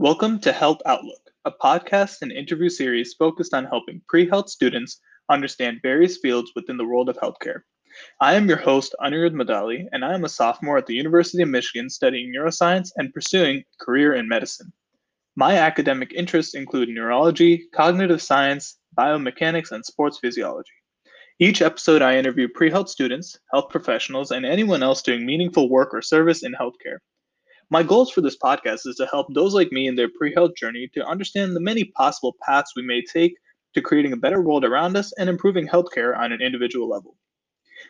Welcome to Health Outlook, a podcast and interview series focused on helping pre health students understand various fields within the world of healthcare. I am your host, Anirudh Madali, and I am a sophomore at the University of Michigan studying neuroscience and pursuing a career in medicine. My academic interests include neurology, cognitive science, biomechanics, and sports physiology. Each episode, I interview pre health students, health professionals, and anyone else doing meaningful work or service in healthcare. My goals for this podcast is to help those like me in their pre health journey to understand the many possible paths we may take to creating a better world around us and improving healthcare on an individual level.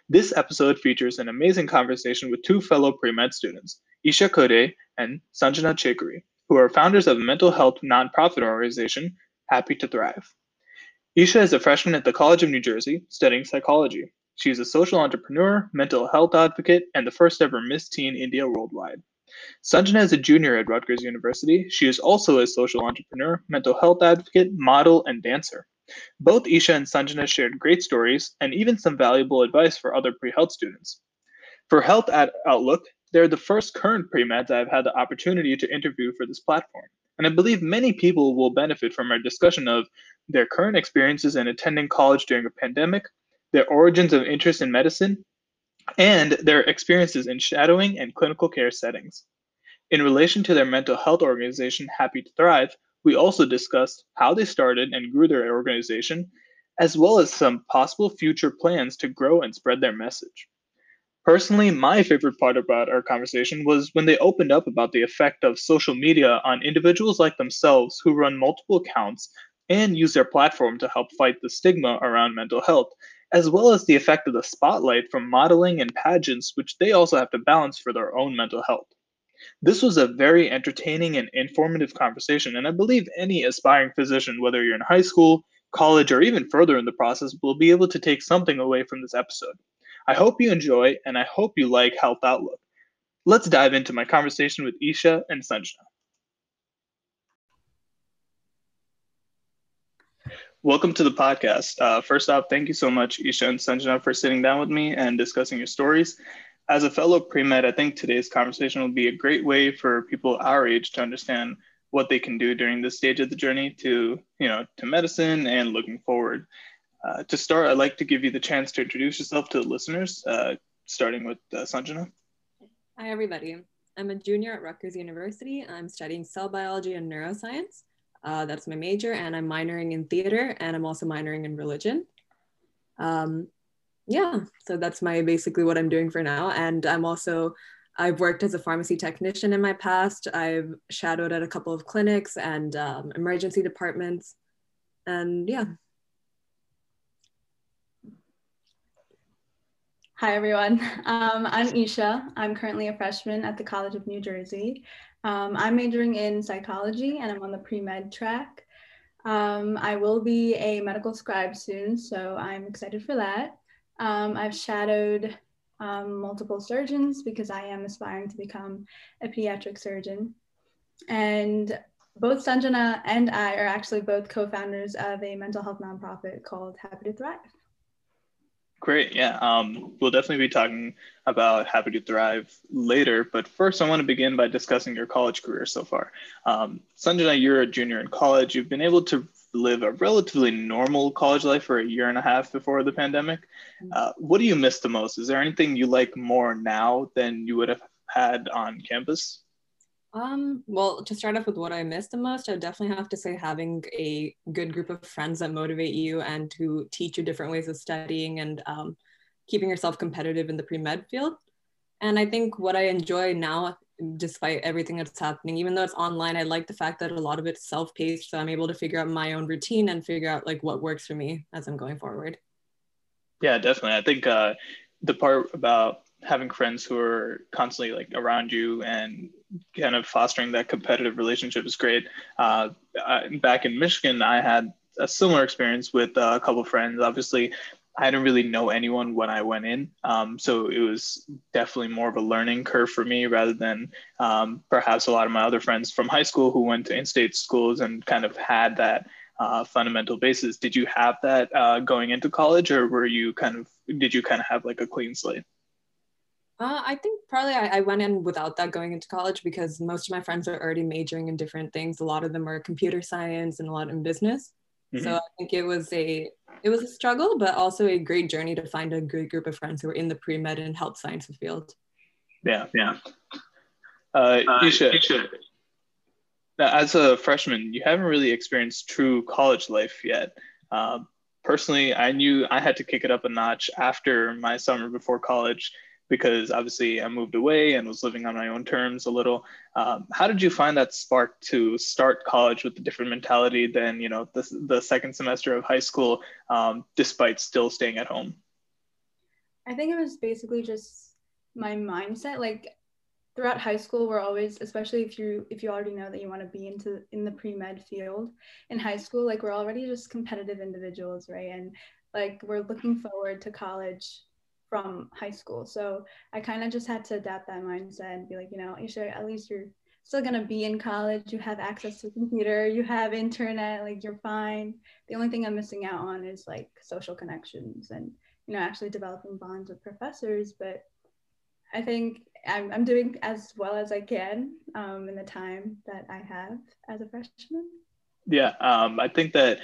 This episode features an amazing conversation with two fellow pre med students, Isha Kode and Sanjana Chekuri, who are founders of a mental health nonprofit organization, Happy to Thrive. Isha is a freshman at the College of New Jersey studying psychology. She is a social entrepreneur, mental health advocate, and the first ever Miss Teen India worldwide. Sanjana is a junior at Rutgers University. She is also a social entrepreneur, mental health advocate, model, and dancer. Both Isha and Sanjana shared great stories and even some valuable advice for other pre health students. For Health at Outlook, they're the first current pre meds I've had the opportunity to interview for this platform. And I believe many people will benefit from our discussion of their current experiences in attending college during a pandemic, their origins of interest in medicine, and their experiences in shadowing and clinical care settings. In relation to their mental health organization, Happy to Thrive, we also discussed how they started and grew their organization, as well as some possible future plans to grow and spread their message. Personally, my favorite part about our conversation was when they opened up about the effect of social media on individuals like themselves who run multiple accounts and use their platform to help fight the stigma around mental health, as well as the effect of the spotlight from modeling and pageants, which they also have to balance for their own mental health. This was a very entertaining and informative conversation, and I believe any aspiring physician, whether you're in high school, college, or even further in the process, will be able to take something away from this episode. I hope you enjoy, and I hope you like Health Outlook. Let's dive into my conversation with Isha and Sanjana. Welcome to the podcast. Uh, first off, thank you so much, Isha and Sanjana, for sitting down with me and discussing your stories. As a fellow pre med, I think today's conversation will be a great way for people our age to understand what they can do during this stage of the journey to, you know, to medicine and looking forward. Uh, to start, I'd like to give you the chance to introduce yourself to the listeners, uh, starting with uh, Sanjana. Hi, everybody. I'm a junior at Rutgers University. I'm studying cell biology and neuroscience. Uh, that's my major, and I'm minoring in theater, and I'm also minoring in religion. Um, yeah, so that's my basically what I'm doing for now. And I'm also I've worked as a pharmacy technician in my past. I've shadowed at a couple of clinics and um, emergency departments, and yeah, Hi, everyone. Um, I'm Isha. I'm currently a freshman at the College of New Jersey. Um, I'm majoring in psychology and I'm on the pre med track. Um, I will be a medical scribe soon, so I'm excited for that. Um, I've shadowed um, multiple surgeons because I am aspiring to become a pediatric surgeon. And both Sanjana and I are actually both co founders of a mental health nonprofit called Happy to Thrive. Great. Yeah. Um, we'll definitely be talking about Happy to Thrive later. But first, I want to begin by discussing your college career so far. Um, Sanjana, you're a junior in college. You've been able to live a relatively normal college life for a year and a half before the pandemic. Mm-hmm. Uh, what do you miss the most? Is there anything you like more now than you would have had on campus? Um, well, to start off with what I miss the most, I definitely have to say having a good group of friends that motivate you and to teach you different ways of studying and um, keeping yourself competitive in the pre-med field. And I think what I enjoy now, despite everything that's happening, even though it's online, I like the fact that a lot of it's self-paced. So I'm able to figure out my own routine and figure out like what works for me as I'm going forward. Yeah, definitely. I think uh, the part about having friends who are constantly like around you and kind of fostering that competitive relationship is great. Uh, I, back in Michigan, I had a similar experience with uh, a couple friends. Obviously, I didn't really know anyone when I went in, um, so it was definitely more of a learning curve for me rather than um, perhaps a lot of my other friends from high school who went to in-state schools and kind of had that uh, fundamental basis. Did you have that uh, going into college, or were you kind of did you kind of have like a clean slate? Uh, I think probably I, I, went in without that going into college because most of my friends are already majoring in different things. A lot of them are computer science and a lot in business. Mm-hmm. So I think it was a it was a struggle, but also a great journey to find a great group of friends who were in the pre med and health sciences field. Yeah, yeah. Uh, uh, Isha, Isha, as a freshman, you haven't really experienced true college life yet. Uh, personally, I knew I had to kick it up a notch after my summer before college because obviously I moved away and was living on my own terms a little. Um, how did you find that spark to start college with a different mentality than you know the, the second semester of high school, um, despite still staying at home? I think it was basically just my mindset. Like throughout high school, we're always, especially if you if you already know that you want to be into in the pre med field in high school, like we're already just competitive individuals, right? And like we're looking forward to college from high school. So I kind of just had to adapt that mindset and be like, you know, should at least you're still gonna be in college. You have access to computer, you have internet, like you're fine. The only thing I'm missing out on is like social connections and you know actually developing bonds with professors. But I think I'm, I'm doing as well as I can um, in the time that I have as a freshman. Yeah, um, I think that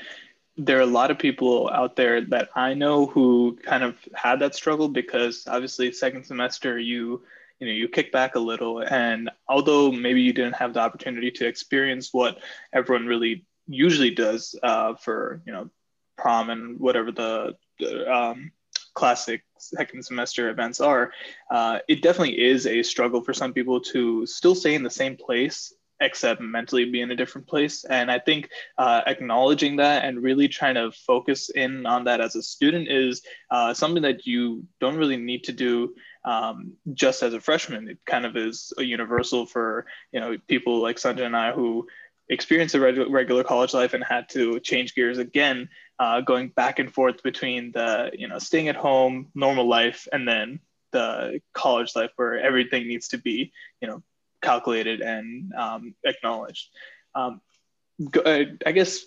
there are a lot of people out there that I know who kind of had that struggle because obviously second semester you you know you kick back a little. And although maybe you didn't have the opportunity to experience what everyone really usually does uh, for you know prom and whatever the, the um, classic second semester events are, uh, it definitely is a struggle for some people to still stay in the same place except mentally be in a different place. And I think uh, acknowledging that and really trying to focus in on that as a student is uh, something that you don't really need to do um, just as a freshman. It kind of is a universal for you know people like Sanjay and I who experienced a reg- regular college life and had to change gears again, uh, going back and forth between the you know staying at home, normal life, and then the college life where everything needs to be you know calculated and um, acknowledged. Um, uh, I guess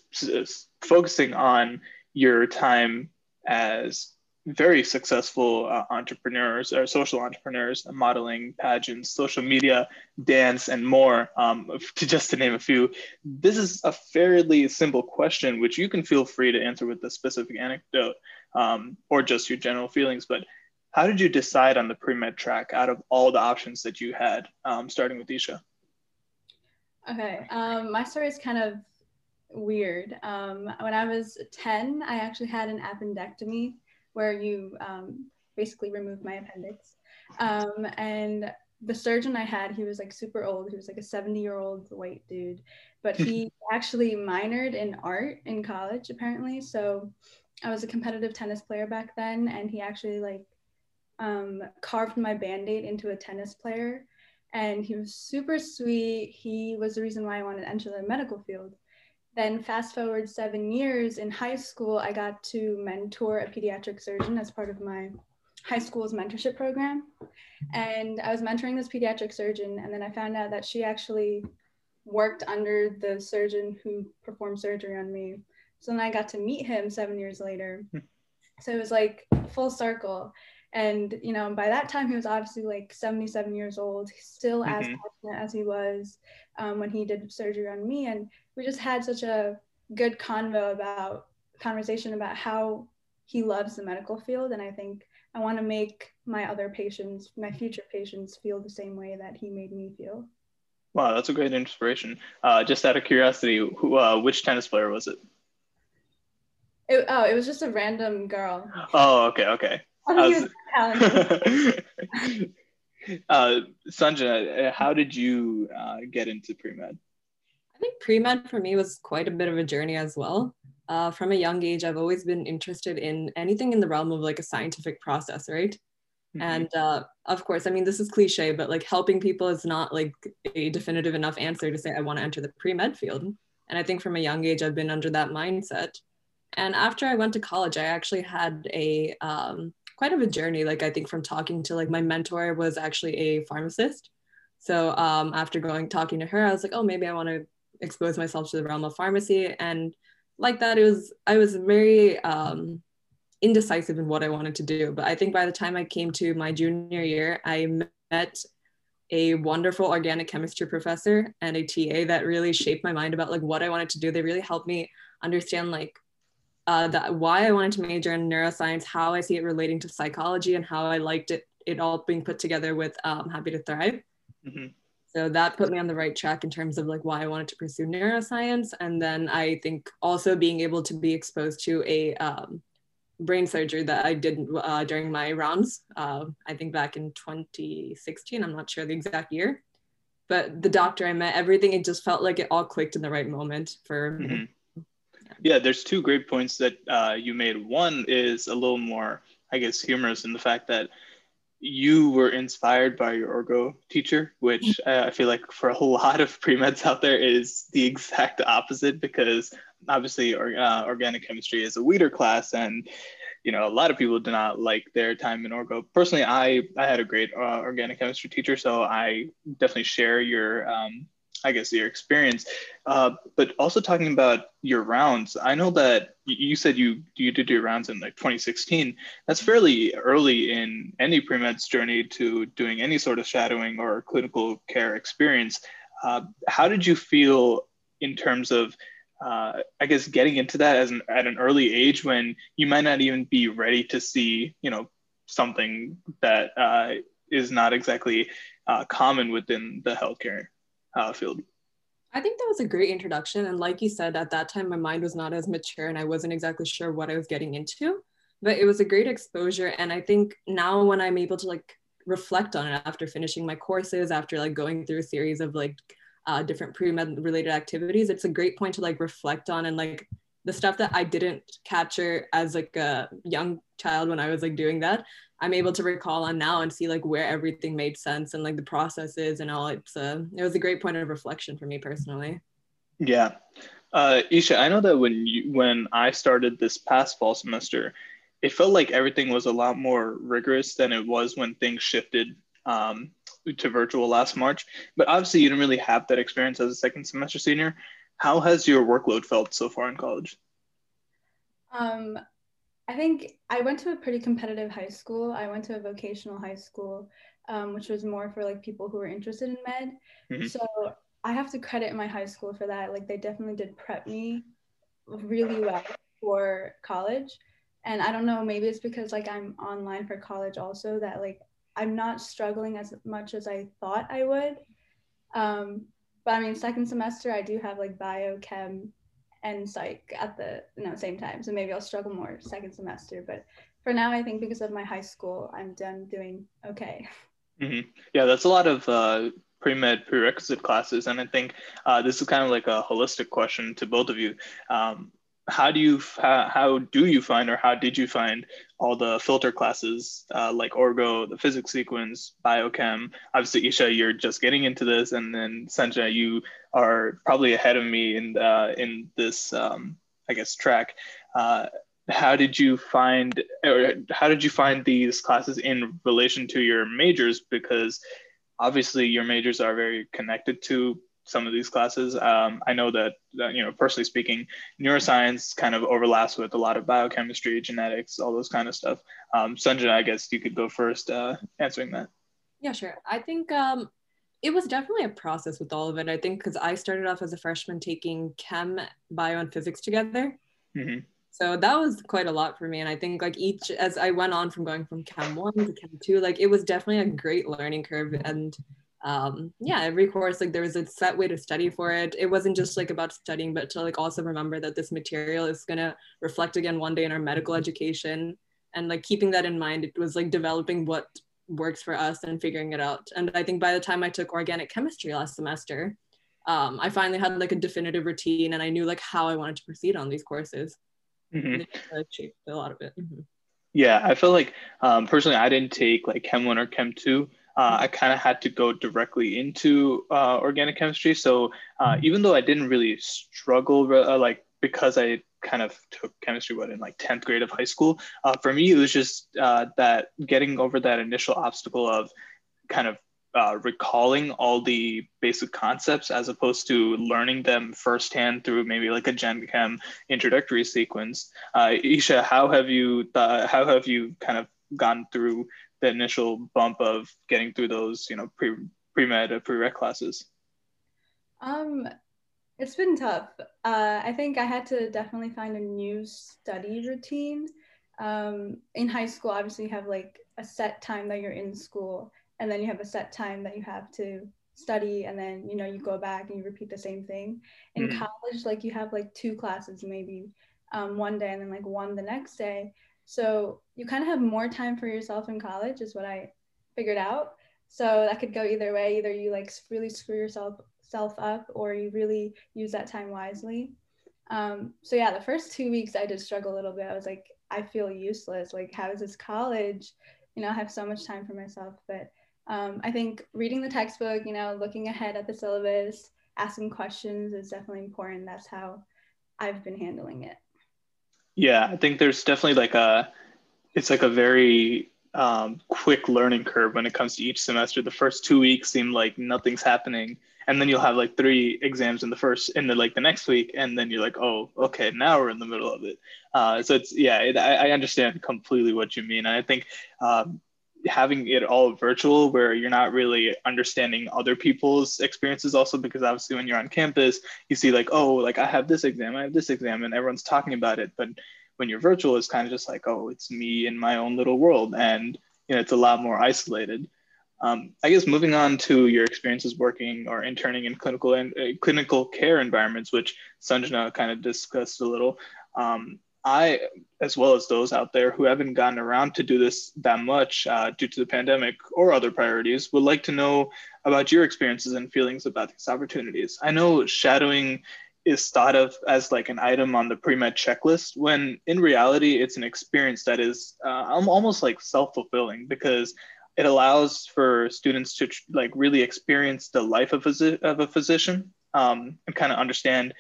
focusing on your time as very successful uh, entrepreneurs or social entrepreneurs, modeling, pageants, social media, dance, and more, um, to just to name a few. This is a fairly simple question, which you can feel free to answer with a specific anecdote um, or just your general feelings. But how did you decide on the pre-med track out of all the options that you had, um, starting with Isha? Okay, um, my story is kind of weird. Um, when I was 10, I actually had an appendectomy where you um, basically remove my appendix. Um, and the surgeon I had, he was like super old. He was like a 70 year old white dude, but he actually minored in art in college, apparently. So I was a competitive tennis player back then, and he actually like um, carved my band-aid into a tennis player. And he was super sweet. He was the reason why i wanted to enter the medical field. Then fast forward seven years in high school i got to mentor a pediatric surgeon as part of my high school's mentorship program. And i was mentoring this pediatric surgeon and then i found out that she actually worked under the surgeon who performed surgery on me. So then i got to meet him seven years later. Hmm. so it was like full circle and you know by that time he was obviously like 77 years old still mm-hmm. as passionate as he was um, when he did surgery on me and we just had such a good convo about conversation about how he loves the medical field and i think i want to make my other patients my future patients feel the same way that he made me feel wow that's a great inspiration uh, just out of curiosity who uh, which tennis player was it it, oh, it was just a random girl. Oh, okay, okay. Was, uh, Sanjana, how did you uh, get into pre-med? I think pre-med for me was quite a bit of a journey as well. Uh, from a young age, I've always been interested in anything in the realm of like a scientific process, right? Mm-hmm. And uh, of course, I mean, this is cliche, but like helping people is not like a definitive enough answer to say I want to enter the pre-med field. And I think from a young age, I've been under that mindset. And after I went to college, I actually had a um, quite of a journey. Like I think from talking to like my mentor was actually a pharmacist. So um, after going talking to her, I was like, oh, maybe I want to expose myself to the realm of pharmacy. And like that, it was I was very um, indecisive in what I wanted to do. But I think by the time I came to my junior year, I met a wonderful organic chemistry professor and a TA that really shaped my mind about like what I wanted to do. They really helped me understand like uh, that why I wanted to major in neuroscience, how I see it relating to psychology, and how I liked it it all being put together with um, Happy to Thrive. Mm-hmm. So that put me on the right track in terms of like why I wanted to pursue neuroscience, and then I think also being able to be exposed to a um, brain surgery that I did uh, during my rounds. Uh, I think back in 2016. I'm not sure the exact year, but the doctor I met, everything it just felt like it all clicked in the right moment for mm-hmm. me. Yeah, there's two great points that uh, you made. One is a little more, I guess, humorous in the fact that you were inspired by your orgo teacher, which uh, I feel like for a whole lot of pre-meds out there is the exact opposite because obviously or, uh, organic chemistry is a weeder class and you know a lot of people do not like their time in orgo personally i i had a great uh, organic chemistry teacher so i definitely share your um, I guess your experience, uh, but also talking about your rounds. I know that you said you you did your rounds in like 2016. That's fairly early in any pre-med's journey to doing any sort of shadowing or clinical care experience. Uh, how did you feel in terms of uh, I guess getting into that as an, at an early age when you might not even be ready to see, you know, something that uh, is not exactly uh, common within the healthcare field. I think that was a great introduction. And like you said, at that time, my mind was not as mature and I wasn't exactly sure what I was getting into, but it was a great exposure. And I think now when I'm able to like reflect on it after finishing my courses, after like going through a series of like uh, different pre-med related activities, it's a great point to like reflect on and like the stuff that I didn't capture as like a young child when I was like doing that. I'm able to recall on now and see like where everything made sense and like the processes and all. It's uh, it was a great point of reflection for me personally. Yeah, uh, Isha, I know that when you when I started this past fall semester, it felt like everything was a lot more rigorous than it was when things shifted um, to virtual last March. But obviously, you didn't really have that experience as a second semester senior. How has your workload felt so far in college? Um, I think I went to a pretty competitive high school. I went to a vocational high school, um, which was more for like people who were interested in med. Mm-hmm. So I have to credit my high school for that. Like they definitely did prep me really well for college. And I don't know, maybe it's because like I'm online for college also that like I'm not struggling as much as I thought I would. Um, but I mean, second semester I do have like bio, chem, and psych at the you know same time. So maybe I'll struggle more second semester. But for now, I think because of my high school, I'm done doing okay. Mm-hmm. Yeah, that's a lot of uh, pre-med prerequisite classes, and I think uh, this is kind of like a holistic question to both of you. Um, how do you how, how do you find or how did you find all the filter classes uh, like orgo the physics sequence biochem. Obviously isha you're just getting into this and then sanjay you are probably ahead of me in uh, in this um, i guess track. Uh, how did you find or how did you find these classes in relation to your majors? Because obviously your majors are very connected to some of these classes. Um, I know that, that, you know, personally speaking, neuroscience kind of overlaps with a lot of biochemistry, genetics, all those kind of stuff. Um, Sanjana, I guess you could go first uh, answering that. Yeah, sure. I think um, it was definitely a process with all of it. I think because I started off as a freshman taking chem, bio, and physics together. Mm-hmm. So that was quite a lot for me. And I think like each, as I went on from going from chem one to chem two, like it was definitely a great learning curve. And um yeah every course like there was a set way to study for it. It wasn't just like about studying but to like also remember that this material is going to reflect again one day in our medical education. And like keeping that in mind it was like developing what works for us and figuring it out. And i think by the time i took organic chemistry last semester um, i finally had like a definitive routine and i knew like how i wanted to proceed on these courses. Mm-hmm. it a lot of it. Mm-hmm. yeah i feel like um, personally i didn't take like chem 1 or chem 2 uh, I kind of had to go directly into uh, organic chemistry. So uh, mm-hmm. even though I didn't really struggle, uh, like because I kind of took chemistry what in like 10th grade of high school, uh, for me it was just uh, that getting over that initial obstacle of kind of uh, recalling all the basic concepts as opposed to learning them firsthand through maybe like a Gen Chem introductory sequence. Uh, Isha, how have you th- how have you kind of gone through the initial bump of getting through those you know pre pre med or pre-req classes? Um, it's been tough. Uh, I think I had to definitely find a new study routine. Um, in high school, obviously, you have like a set time that you're in school, and then you have a set time that you have to study, and then you know you go back and you repeat the same thing. In mm-hmm. college, like you have like two classes maybe um, one day, and then like one the next day. So you kind of have more time for yourself in college, is what I figured out. So that could go either way. Either you like really screw yourself self up or you really use that time wisely. Um, so yeah, the first two weeks I did struggle a little bit. I was like, I feel useless. Like, how is this college? You know, I have so much time for myself. But um, I think reading the textbook, you know, looking ahead at the syllabus, asking questions is definitely important. That's how I've been handling it. Yeah, I think there's definitely like a, it's like a very um, quick learning curve when it comes to each semester. The first two weeks seem like nothing's happening and then you'll have like three exams in the first in the like the next week and then you're like oh okay now we're in the middle of it uh, so it's yeah it, I, I, understand completely what you mean and i think um, having it all virtual where you're not really understanding other people's experiences also because obviously when you're on campus you see like oh like i have this exam i have this exam and everyone's talking about it but when you're virtual it's kind of just like oh it's me in my own little world and you know it's a lot more isolated um, I guess moving on to your experiences working or interning in clinical and uh, clinical care environments, which Sanjana kind of discussed a little. Um, I, as well as those out there who haven't gotten around to do this that much uh, due to the pandemic or other priorities, would like to know about your experiences and feelings about these opportunities. I know shadowing is thought of as like an item on the pre-med checklist when in reality it's an experience that is uh, almost like self-fulfilling because it allows for students to like really experience the life of, a, of a physician um, and kind of understand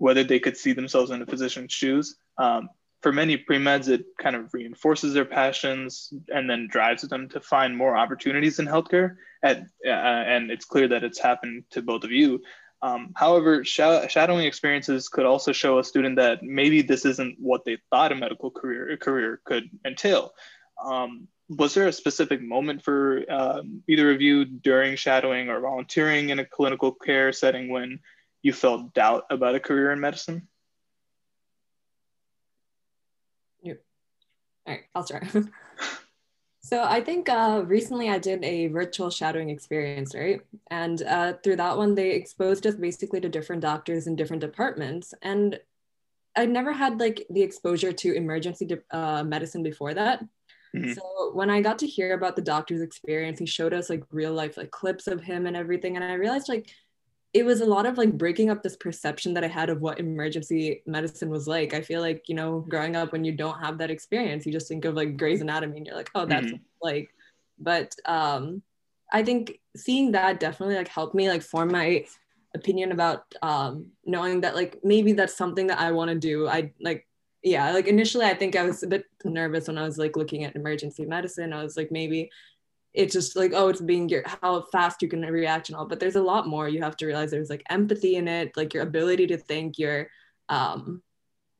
whether they could see themselves in a physician's shoes. Um, for many pre-meds, it kind of reinforces their passions and then drives them to find more opportunities in healthcare. At, uh, and it's clear that it's happened to both of you. Um, however, sh- shadowing experiences could also show a student that maybe this isn't what they thought a medical career career could entail. Um, was there a specific moment for um, either of you during shadowing or volunteering in a clinical care setting when you felt doubt about a career in medicine? Yeah. All right, I'll start. so I think uh, recently I did a virtual shadowing experience, right? And uh, through that one, they exposed us basically to different doctors in different departments. And I never had like the exposure to emergency uh, medicine before that. Mm-hmm. So when I got to hear about the doctor's experience, he showed us like real life like clips of him and everything. And I realized like it was a lot of like breaking up this perception that I had of what emergency medicine was like. I feel like, you know, growing up when you don't have that experience, you just think of like Grey's Anatomy and you're like, oh, that's mm-hmm. like, but um I think seeing that definitely like helped me like form my opinion about um knowing that like maybe that's something that I want to do. I like yeah like initially i think i was a bit nervous when i was like looking at emergency medicine i was like maybe it's just like oh it's being your how fast you can react and all but there's a lot more. You have to realize there's like empathy in it like your ability to think your um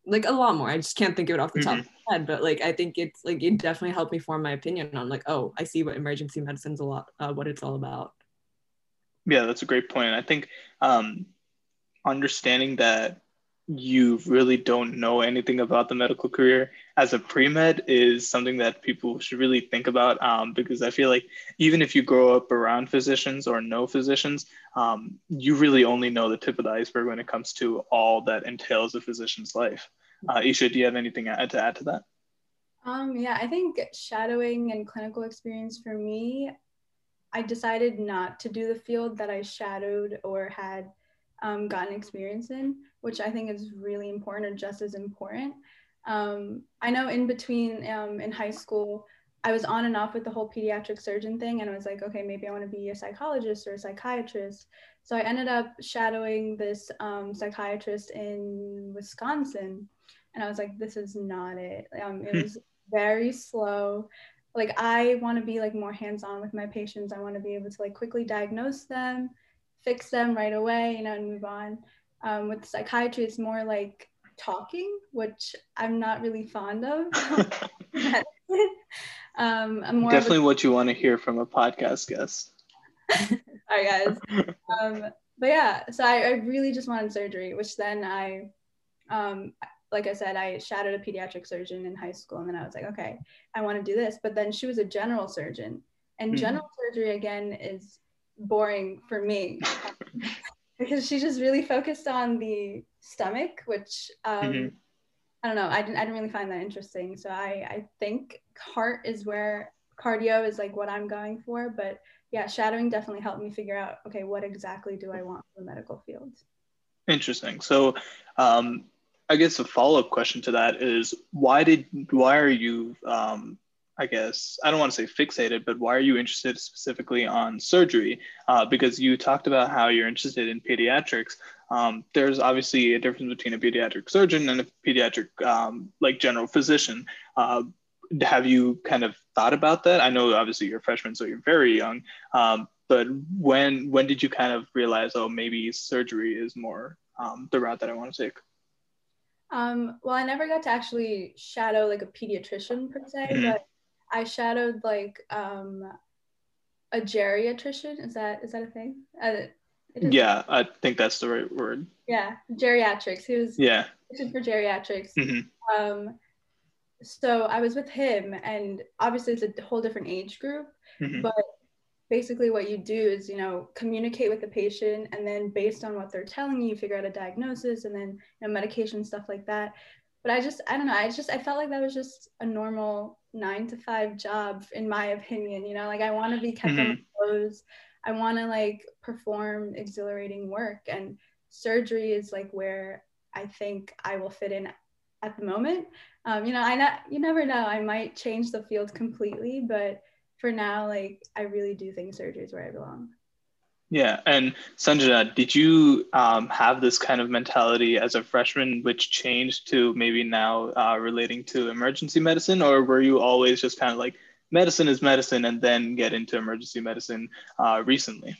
like a lot more. I just can't think of it off the top mm-hmm. of my head but like i think it's like it definitely helped me form my opinion on like oh i see what emergency medicine's a lot uh, what it's all about. Yeah that's a great point. I think um understanding that you really don't know anything about the medical career as a pre-med is something that people should really think about um, because i feel like even if you grow up around physicians or know physicians um, you really only know the tip of the iceberg when it comes to all that entails a physician's life uh, isha do you have anything to add to that um, yeah i think shadowing and clinical experience for me i decided not to do the field that i shadowed or had um, gotten experience in, which I think is really important or just as important. Um, I know in between um, in high school, I was on and off with the whole pediatric surgeon thing, and I was like, okay, maybe I want to be a psychologist or a psychiatrist. So I ended up shadowing this um, psychiatrist in Wisconsin, and I was like, this is not it. Um, it hmm. was very slow. like I want to be like more hands-on with my patients. I want to be able to like quickly diagnose them, fix them right away, you know, and move on. Um, with psychiatry, it's more like talking, which I'm not really fond of. um, I'm more definitely a- what you want to hear from a podcast guest. All right, guys. Um, but yeah, so I, I, really just wanted surgery, which then I, um, like I said, I shadowed a pediatric surgeon in high school, and then I was like, okay, I want to do this. But then she was a general surgeon, and mm-hmm. general surgery again is boring for me because she just really focused on the stomach, which um, mm-hmm. I don't know. I didn't. I didn't really find that interesting. So I I think heart is where cardio is like what I'm going for. But yeah, shadowing definitely helped me figure out okay, what exactly do I want for the medical field. Interesting. So, um, I guess a follow up question to that is why did why are you um, I guess I don't want to say fixated, but why are you interested specifically on surgery? Uh, because you talked about how you're interested in pediatrics. Um, there's obviously a difference between a pediatric surgeon and a pediatric um, like general physician. Uh, have you kind of thought about that? I know obviously you're a freshman, so you're very young. Um, but when when did you kind of realize, oh, maybe surgery is more um, the route that I want to take? Um, well, I never got to actually shadow like a pediatrician per se, mm-hmm. but I shadowed like um, a geriatrician. Is that is that a thing? Uh, yeah, I think that's the right word. Yeah, geriatrics. He was yeah for geriatrics. Mm-hmm. Um, so I was with him, and obviously it's a whole different age group, mm-hmm. but basically what you do is you know communicate with the patient and then based on what they're telling you, you figure out a diagnosis and then you know medication stuff like that but i just i don't know i just i felt like that was just a normal nine to five job in my opinion you know like i want to be kept mm-hmm. on toes. I want to like perform exhilarating work and surgery is like where i think i will fit in at the moment. Um, you know i not you never know i might change the field completely but for now like i really do think surgery is where i belong yeah, and Sanjana, did you um, have this kind of mentality as a freshman, which changed to maybe now uh, relating to emergency medicine, or were you always just kind of like medicine is medicine, and then get into emergency medicine uh, recently?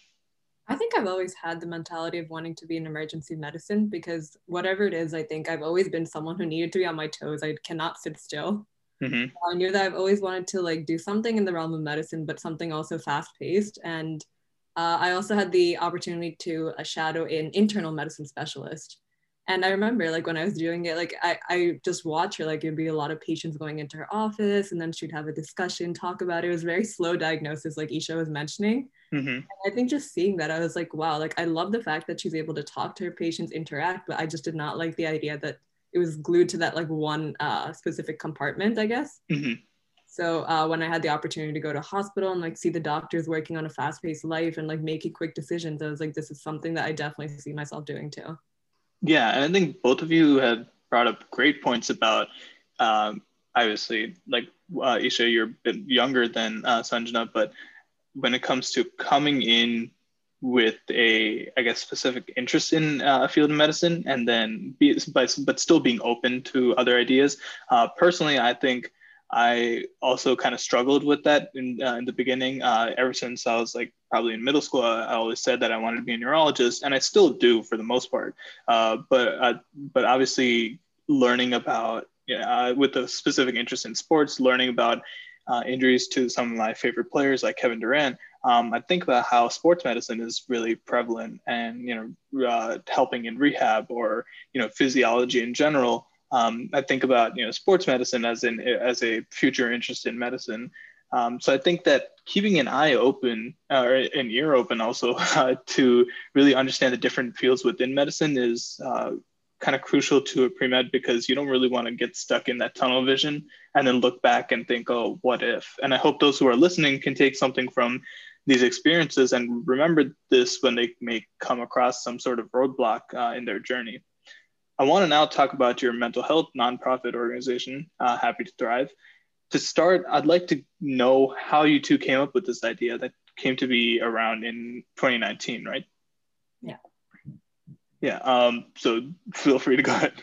I think I've always had the mentality of wanting to be in emergency medicine because whatever it is, I think I've always been someone who needed to be on my toes. I cannot sit still. Mm-hmm. I knew that I've always wanted to like do something in the realm of medicine, but something also fast paced and uh, I also had the opportunity to uh, shadow an internal medicine specialist. And I remember like when I was doing it, like I, I just watch her, like it'd be a lot of patients going into her office and then she'd have a discussion, talk about it. It was very slow diagnosis, like Isha was mentioning. Mm-hmm. I think just seeing that, I was like, wow, like I love the fact that she's able to talk to her patients, interact, but I just did not like the idea that it was glued to that like one uh, specific compartment, I guess. Mm-hmm. So uh, when I had the opportunity to go to hospital and like see the doctors working on a fast-paced life and like making quick decisions, I was like, this is something that I definitely see myself doing too. Yeah, and I think both of you have brought up great points about um, obviously like uh, Isha, you're a bit younger than uh, Sanjana, but when it comes to coming in with a i guess specific interest in uh, a field of medicine and then be but, but still being open to other ideas uh, personally i think I also kind of struggled with that in, uh, in the beginning. Uh, ever since I was like probably in middle school, I, I, always said that I wanted to be a neurologist, and I still do for the most part. Uh, but uh, but obviously, learning about uh, with a specific interest in sports, learning about uh, injuries to some of my favorite players like Kevin Durant, um, I think about how sports medicine is really prevalent and you know helping in rehab or you know physiology in general um, I think about you know sports medicine as in as a future interest in medicine. Um, so I think that keeping an eye open uh, or an ear open also uh, to really understand the different fields within medicine is uh, kind of crucial to a pre-med because you don't really want to get stuck in that tunnel vision and then look back and think, oh, what if? And I hope those who are listening can take something from these experiences and remember this when they may come across some sort of roadblock uh, in their journey. I want to now talk about your mental health nonprofit organization, uh, Happy to Thrive. To start, I'd like to know how you two came up with this idea that came to be around in 2019, right? Yeah. Yeah. Um, so feel free to go ahead.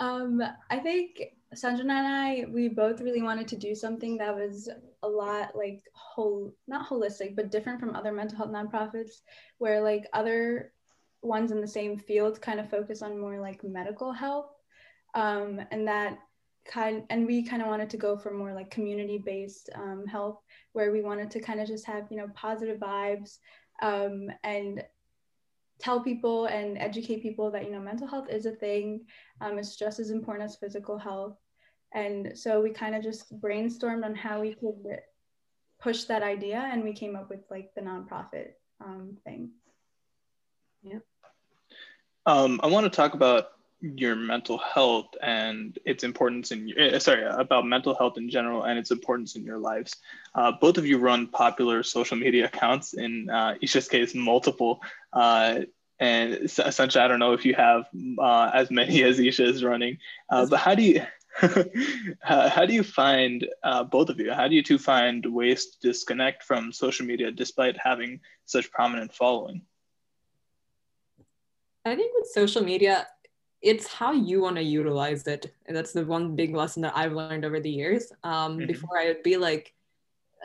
Um, I think Sanjana and I, we both really wanted to do something that was a lot like whole, not holistic, but different from other mental health nonprofits, where like other ones in the same field kind of focus on more like medical health, um, and that kind, and we kind of wanted to go for more like community-based um, health, where we wanted to kind of just have you know positive vibes um, and tell people and educate people that you know mental health is a thing. Um, it's just as important as physical health. And so we kind of just brainstormed on how we could push that idea and we came up with like the nonprofit um, thing. Yeah um, i want to talk about your mental health and its importance in your, eh, sorry about mental health in general and its importance in your lives. Uh, both of you run popular social media accounts in uh, Isha's case multiple uh, and essentially i don't know if you have uh, as many as isha is running uh, but how do you how do you find uh, both of you? How do you two find ways to disconnect from social media despite having such prominent following i think with social media it's how you want to utilize it. And that's the one big lesson that I've learned over the years. Um, mm-hmm. Before I would be like,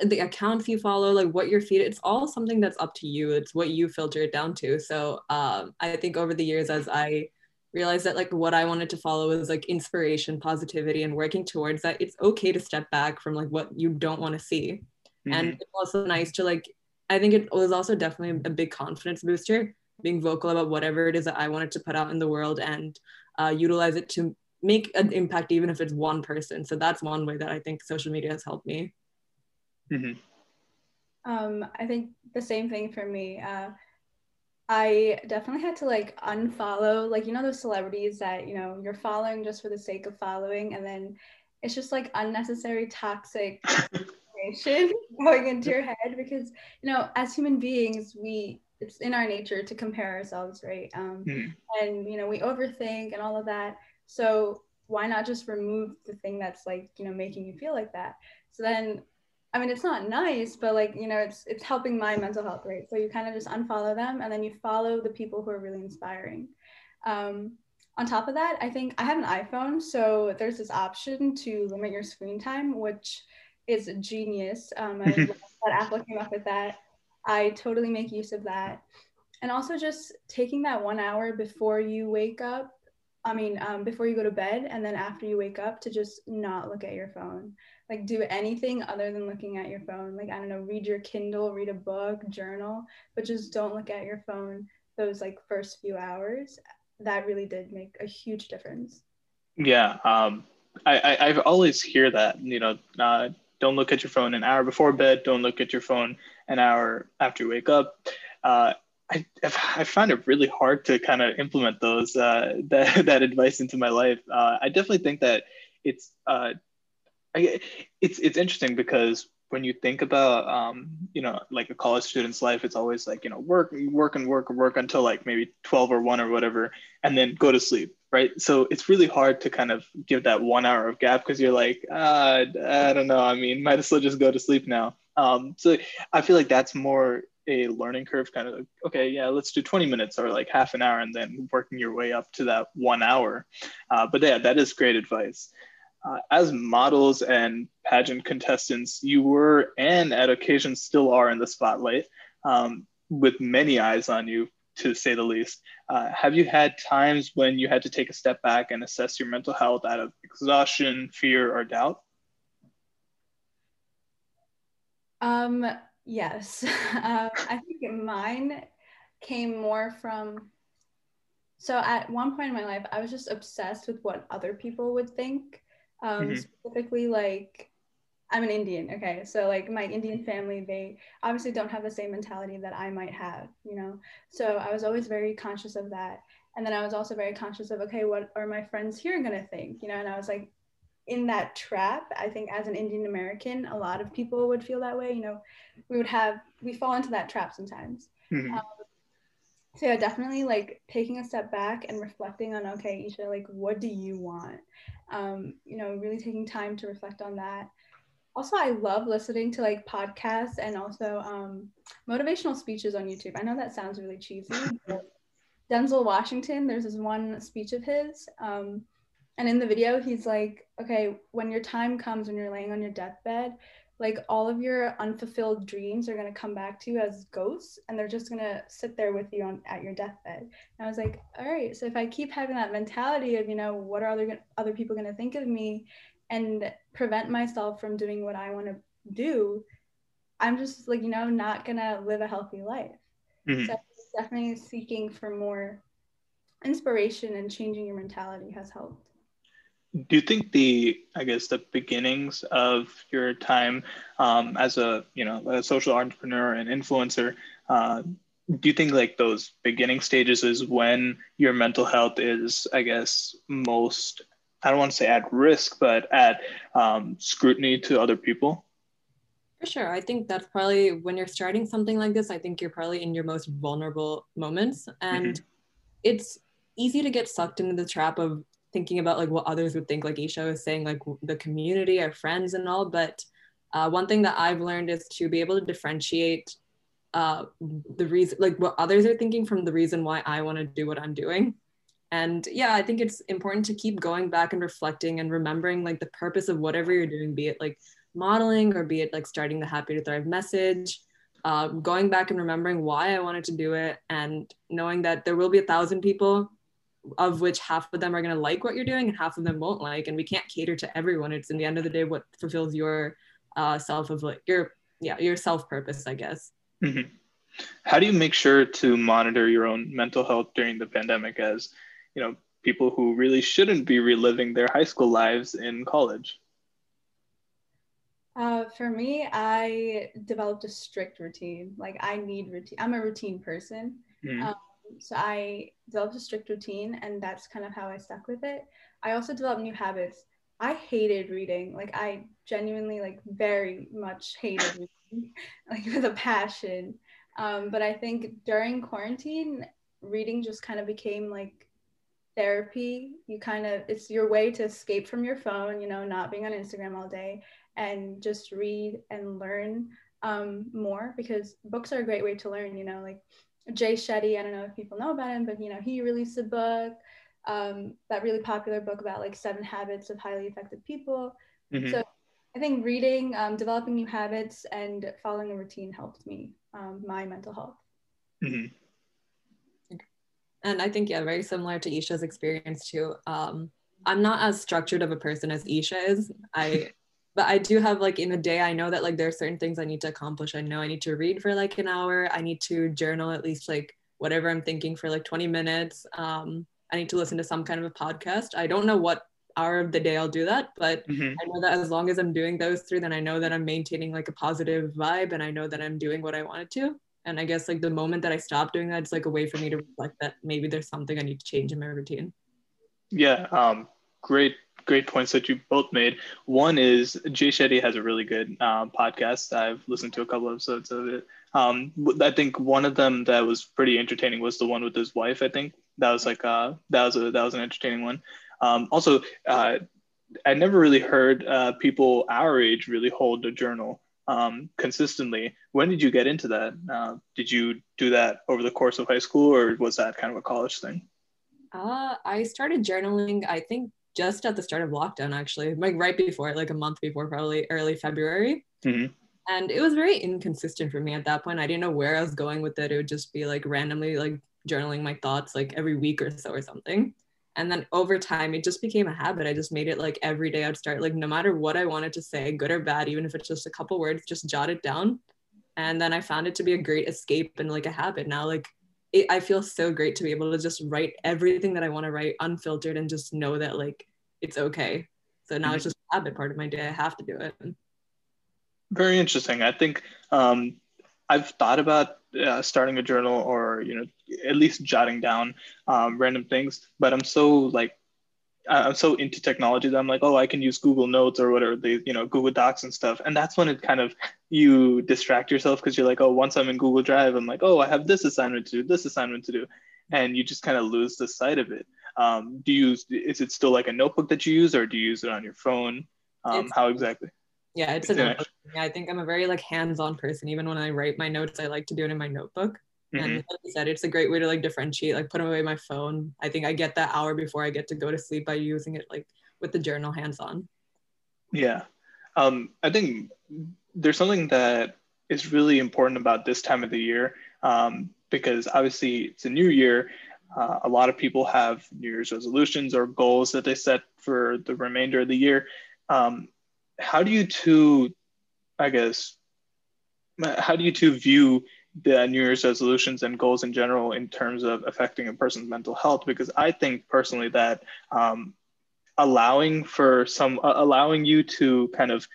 the accounts you follow, like what your feed, it's all something that's up to you. It's what you filter it down to. So um, I think over the years, as I realized that like what I wanted to follow was like inspiration, positivity, and working towards that, it's okay to step back from like what you don't want to see. Mm-hmm. And it's also nice to like, I think it was also definitely a big confidence booster being vocal about whatever it is that I wanted to put out in the world and uh, utilize it to make an impact, even if it's one person. So that's one way that I think social media has helped me. Mm-hmm. Um, I think the same thing for me. Uh, I definitely had to like unfollow, like, you know, those celebrities that, you know, you're following just for the sake of following. And then it's just like unnecessary toxic information going into your head because, you know, as human beings, we it's in our nature to compare ourselves, right? Um, mm. And you know, we overthink and all of that. So why not just remove the thing that's like you know making you feel like that? So then, I mean, it's not nice, but like you know, it's it's helping my mental health, right? So you kind of just unfollow them, and then you follow the people who are really inspiring. Um, on top of that, I think I have an iPhone, so there's this option to limit your screen time, which is genius. Um, I that Apple came up with that. I totally make use of that. And also just taking that one hour before you wake up, I mean, um, before you go to bed and then after you wake up to just not look at your phone. Like do anything other than looking at your phone. Like, I don't know, read your Kindle, read a book, journal, but just don't look at your phone those like first few hours. That really did make a huge difference. Yeah. Um, I, I, I've always hear that, you know, uh, don't look at your phone an hour before bed. Don't look at your phone an hour after you wake up. Uh, I, I find it really hard to kind of implement those uh, that, that advice into my life. Uh, I definitely think that it's uh, I, it's it's interesting because when you think about um, you know like a college student's life, it's always like you know work work and work and work until like maybe twelve or one or whatever, and then go to sleep right? So it's really hard to kind of give that one hour of gap because you're like, uh, I don't know. I mean, might as well just go to sleep now. Um, so I feel like that's more a learning curve, kind of like, okay, yeah, let's do 20 minutes or like half an hour and then working your way up to that one hour. Uh, but yeah, that is great advice. Uh, as models and pageant contestants, you were and at occasions still are in the spotlight um, with many eyes on you to say the least. Uh, have you had times when you had to take a step back and assess your mental health out of exhaustion, fear, or doubt? Um, yes. uh, I think mine came more from. So at one point in my life, I was just obsessed with what other people would think. Um, mm-hmm. Specifically, like I'm an Indian. Okay. So like my Indian family, they obviously don't have the same mentality that I might have, you know? So I was always very conscious of that. And then I was also very conscious of, okay, what are my friends here going to think? You know, and I was like, in that trap, I think as an Indian American, a lot of people would feel that way. You know, we would have, we fall into that trap sometimes. Mm-hmm. Um, so yeah, definitely like taking a step back and reflecting on, okay, Isha, like, what do you want? Um, you know, really taking time to reflect on that also i love listening to like podcasts and also um, motivational speeches on youtube i know that sounds really cheesy denzel washington there's this one speech of his um, And in the video, he's like, okay, when your time comes, when you're laying on your deathbed, like all of your unfulfilled dreams are going to come back to you as ghosts and they're just going to sit there with you on at your deathbed. And i was like all right so if i keep having that mentality of you know what are other other people going to think of me and prevent myself from doing what i want to do i'm just like you know not going to live a healthy life. Mm-hmm. so definitely seeking for more inspiration and changing your mentality has helped do you think the i guess the beginnings of your time um, as a you know a social entrepreneur and influencer uh, do you think like those beginning stages is when your mental health is i guess most i don't want to say at risk but at um, scrutiny to other people? For sure. I think that's probably when you're starting something like this i think you're probably in your most vulnerable moments. And mm-hmm. it's easy to get sucked into the trap of thinking about like what others would think like isha was saying like the community our friends and all but uh, one thing that i've learned is to be able to differentiate uh, the reason like what others are thinking from the reason why i want to do what i'm doing. And yeah i think it's important to keep going back and reflecting and remembering like the purpose of whatever you're doing be it like modeling or be it like starting the happy to thrive message uh, going back and remembering why i wanted to do it and knowing that there will be a thousand people of which half of them are going to like what you're doing and half of them won't like and we can't cater to everyone. It's in the end of the day what fulfills your uh, self of like your yeah your self purpose i guess. Mm-hmm. how do you make sure to monitor your own mental health during the pandemic as you know people who really shouldn't be reliving their high school lives in college? Uh, for me i developed a strict routine. Like i need routine. I'm a routine person. Mm-hmm. um, so I developed a strict routine, and that's kind of how I stuck with it. I also developed new habits. I hated reading. Like I genuinely, like very much hated reading, like with a passion. Um, but I think during quarantine, reading just kind of became like therapy. You kind of it's your way to escape from your phone. You know, not being on Instagram all day, and just read and learn um, more because books are a great way to learn. You know, like Jay Shetty, I don't know if people know about him, but you know, he released a book, um, that really popular book about like seven habits of highly effective people. Mm-hmm. So I think reading, um, developing new habits, and following a routine helped me, um, my mental health. Mm-hmm. And I think, yeah, very similar to Isha's experience too. Um, I'm not as structured of a person as Isha is. I but I do have like in a day, I know that like there are certain things I need to accomplish. I know I need to read for like an hour. I need to journal at least like whatever I'm thinking for like 20 minutes. Um, I need to listen to some kind of a podcast. I don't know what hour of the day I'll do that, but mm-hmm. I know that as long as I'm doing those three, then I know that I'm maintaining like a positive vibe and I know that I'm doing what I wanted to. And I guess like the moment that I stop doing that, it's like a way for me to reflect that maybe there's something I need to change in my routine. Yeah, um, great great points that you both made. One is Jay Shetty has a really good um, podcast. I've listened to a couple episodes of it. Um, I think one of them that was pretty entertaining was the one with his wife. I think that was like uh, that was a that was an entertaining one. Um, also, uh, I never really heard uh, people our age really hold a journal um, consistently. When did you get into that? Uh, did you do that over the course of high school, or was that kind of a college thing? Uh, I started journaling. I think just at the start of lockdown, actually, like right before, like a month before, probably early February. Mm-hmm. And it was very inconsistent for me at that point. I didn't know where I was going with it. It would just be like randomly like journaling my thoughts like every week or so or something. And then over time, it just became a habit. I just made it like every day I'd start like no matter what I wanted to say, good or bad, even if it's just a couple words, just jot it down. And then I found it to be a great escape and like a habit. Now, like it, I feel so great to be able to just write everything that I want to write unfiltered and just know that like it's okay. So now mm-hmm. it's just a habit part of my day. I have to do it. Very interesting. I think um, I've thought about uh, starting a journal or you know at least jotting down um, random things, but I'm so like I'm so into technology that I'm like, oh, I can use Google Notes or whatever they, you know Google Docs and stuff, and that's when it kind of you distract yourself because you're like, oh, once I'm in Google Drive, I'm like, oh, I have this assignment to do, this assignment to do, and you just kind of lose the sight of it. Um, do you use is it still like a notebook that you use, or do you use it on your phone? Um, how exactly? Yeah, it's a notebook. Yeah, I think I'm a very like hands-on person. Even when I write my notes, I like to do it in my notebook. And Mhm. like you said, it's a great way to like differentiate, like put away my phone. I think I get that hour before I get to go to sleep by using it like with the journal hands on. Yeah. Um, I think there's something that is really important about this time of the year um, because obviously it's a new year. Uh, a lot of people have New Year's resolutions or goals that they set for the remainder of the year. Um, how do you two, I guess, how do you two view the New Year's resolutions and goals in general in terms of affecting a person's mental health? Because I think personally that um, allowing for some uh, allowing you to kind of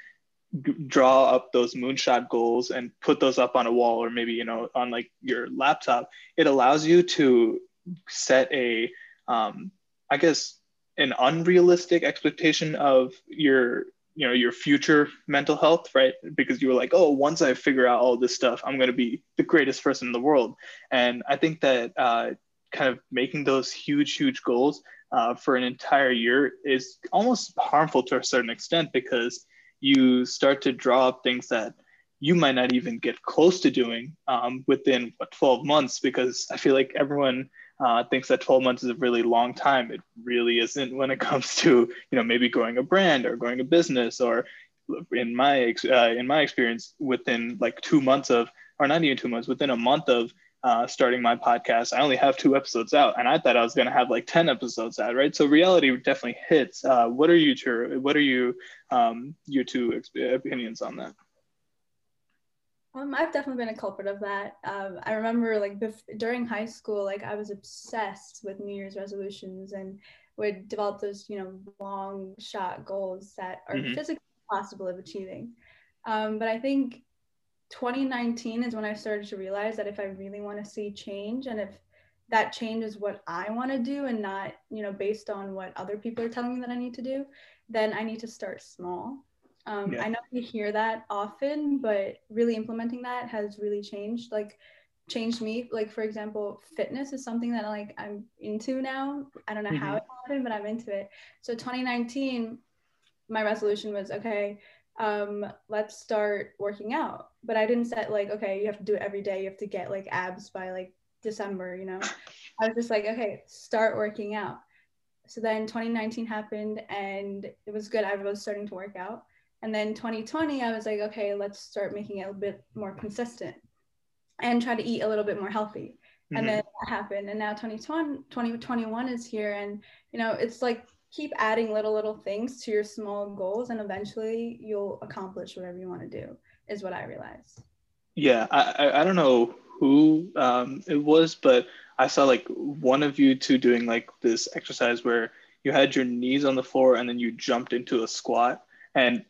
draw up those moonshot goals and put those up on a wall or maybe you know on like your laptop it allows you to set a um, i guess an unrealistic expectation of your you know your future mental health right? Because you were like oh once i figure out all this stuff i'm going to be the greatest person in the world. And i think that uh, kind of making those huge huge goals uh, for an entire year is almost harmful to a certain extent because you start to draw up things that you might not even get close to doing um, within what, 12 months because i feel like everyone uh, thinks that 12 months is a really long time it really isn't when it comes to you know maybe growing a brand or growing a business or in my uh, in my experience within like two months of or not even two months within a month of uh, starting my podcast. I only have two episodes out, and I thought I was going to have like ten episodes out, right? So reality definitely hits. Uh, what are you two? What are you um, your two opinions on that? Um, I've definitely been a culprit of that. Um, I remember like bef- during high school, like I was obsessed with New Year's resolutions and would develop those, you know, long shot goals that are Mhm. physically possible of achieving. Um, but I think 2019 is when I started to realize that if I really want to see change and if that change is what I want to do and not, you know, based on what other people are telling me that I need to do, then I need to start small. Um, Yeah. I know we hear that often, but really implementing that has really changed. Like, changed me. Like, for example, fitness is something that like I'm into now. I don't know how Mhm. it happened, but I'm into it. So 2019, my resolution was okay. Um, let's start working out. But I didn't set like, okay, you have to do it every day. You have to get like abs by like December. You know, I was just like, okay, start working out. So then 2019 happened, and it was good. I was starting to work out. And then 2020, I was like, okay, let's start making it a bit more consistent and try to eat a little bit more healthy. Mhm. And then that happened. And now 2020, 2021 is here. And, you know, it's like keep adding little, little things to your small goals. And eventually you'll accomplish whatever you want to do, is what I realized. Yeah, I, I, I don't know who um, it was, but I saw like one of you two doing like this exercise where you had your knees on the floor and then you jumped into a squat. And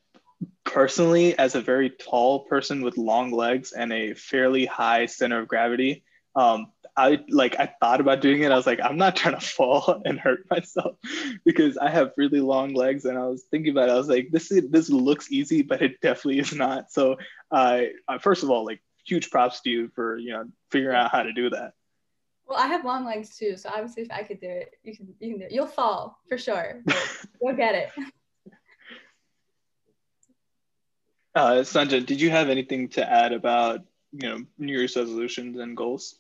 personally, as a very tall person with long legs and a fairly high center of gravity, um, I like I thought about doing it. I was like, I'm not trying to fall and hurt myself because I have really long legs. And I was thinking about it. I was like, this is, this looks easy, but it definitely is not. So, uh, first of all, like huge props to you for you know figuring out how to do that. Well, I have long legs too, so obviously if I could do it, you can you can do it. You'll fall for sure. You'll get it. Uh, Sanjay, did you have anything to add about you know New Year's resolutions and goals?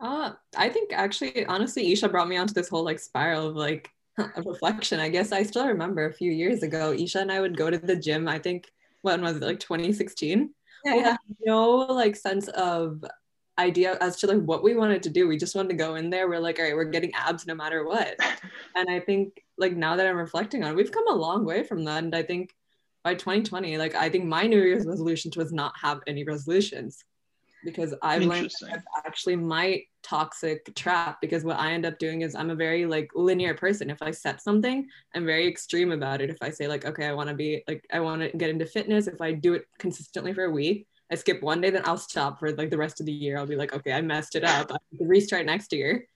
Uh, I think actually, honestly, Isha brought me onto this whole like spiral of like of reflection. I guess I still remember a few years ago, Isha and I would go to the gym. I think when was it like 2016? We Yeah. had no like sense of idea as to like what we wanted to do. We just wanted to go in there. We're like, all right, we're getting abs no matter what. and I think like now that I'm reflecting on, it, we've come a long way from that. And I think by 2020, like I think my New Year's resolution was not have any resolutions because I've learned that's actually my toxic trap because what I end up doing is I'm a very like linear person. If I set something, I'm very extreme about it. If I say like, okay, I want to be like, I want to get into fitness. If I do it consistently for a week, I skip one day, then I'll stop for like the rest of the year. I'll be like, okay, I messed it up. I restart next year.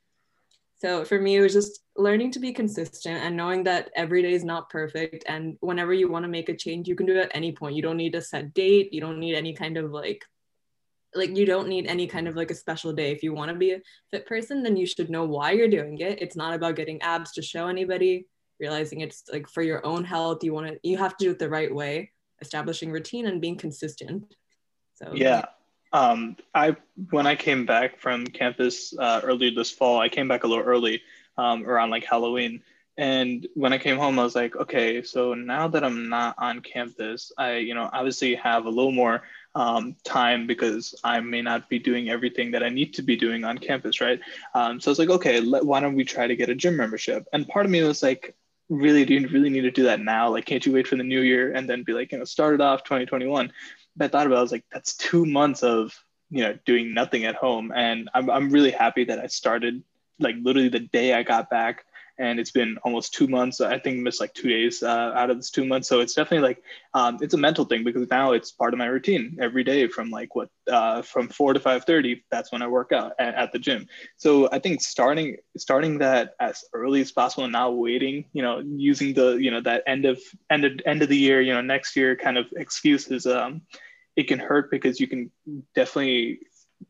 So for me, it was just learning to be consistent and knowing that every day is not perfect. And whenever you want to make a change, you can do it at any point. You don't need a set date. You don't need any kind of like, like you don't need any kind of like a special day. If you want to be a fit person, then you should know why you're doing it. It's not about getting abs to show anybody. Realizing it's like for your own health. You want to. You have to do it the right way. Establishing routine and being consistent. So Yeah, Um, I when I came back from campus uh, earlier this fall, I came back a little early um, around like Halloween. And when I came home, I was like, okay, so now that I'm not on campus, I, you know, obviously have a little more um, time because I may not be doing everything that I need to be doing on campus, right? Um, so I was like, okay, let, why don't we try to get a gym membership? And part of me was like, really, do you really need to do that now? Like, can't you wait for the new year and then be like, you know, start it off 2021? I thought about it, I was like, that's two months of, you know, doing nothing at home. And I'm, I'm really happy that I started like literally the day I got back and it's been almost two months. I think missed like two days uh, out of this two months. So it's definitely like um, it's a mental thing because now it's part of my routine every day from like what uh, from four to five thirty. That's when I work out at, at, the gym. So I think starting starting that as early as possible and not waiting, you know, using the you know that end of end of end of the year, you know, next year kind of excuses. Um, it can hurt because you can definitely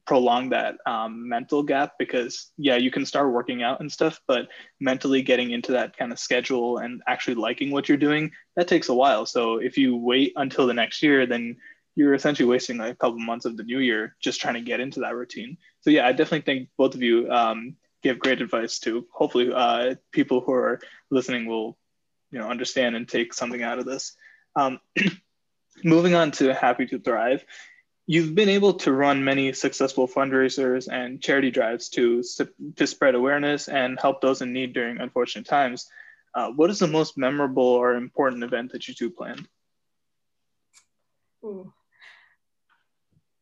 prolong that um, mental gap because yeah you can start working out and stuff but mentally getting into that kind of schedule and actually liking what you're doing that takes a while. So if you wait until the next year then you're essentially wasting like a couple months of the new year just trying to get into that routine. So yeah i definitely think both of you um, give great advice to hopefully uh, people who are listening will you know understand and take something out of this. Um, moving on to happy to thrive You've been able to run many successful fundraisers and charity drives to, to spread awareness and help those in need during unfortunate times. Uh, what is the most memorable or important event that you two planned? Ooh.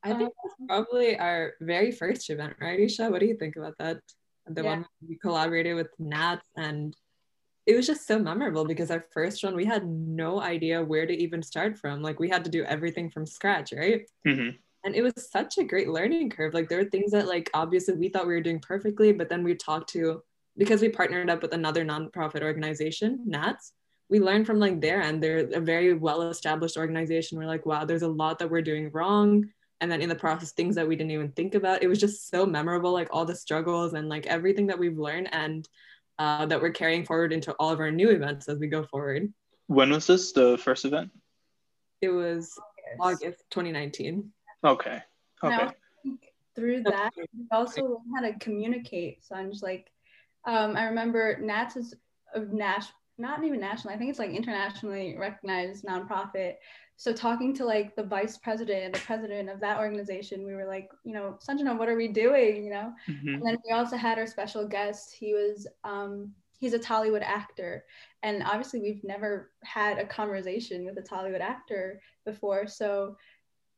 I think that's probably our very first event, right, Isha? What do you think about that? The yeah. one we collaborated with Nats and it was just so memorable because our first one we had no idea where to even start from. Like we had to do everything from scratch right? Mm-hmm. and it was such a great learning curve. Like there were things that like obviously we thought we were doing perfectly but then we talked to because we partnered up with another nonprofit organization nats we learned from like there and they're a very well established organization. We're like wow there's a lot that we're doing wrong. And then in the process things that we didn't even think about. It was just so memorable like all the struggles and like everything that we've learned. And uh, that we're carrying forward into all of our new events as we go forward. When was this the first event? It was August, August 2019. Okay. Okay. Now, through that, we also learned how to communicate. So I'm just like, um, I remember Nats is a Nash, not even national. I think it's like internationally recognized nonprofit so talking to like the vice president and the president of that organization we were like you know sanjana what are we doing you know? Mm-hmm. and then we also had our special guest. He was um, he's a tollywood actor. And obviously we've never had a conversation with a tollywood actor before. So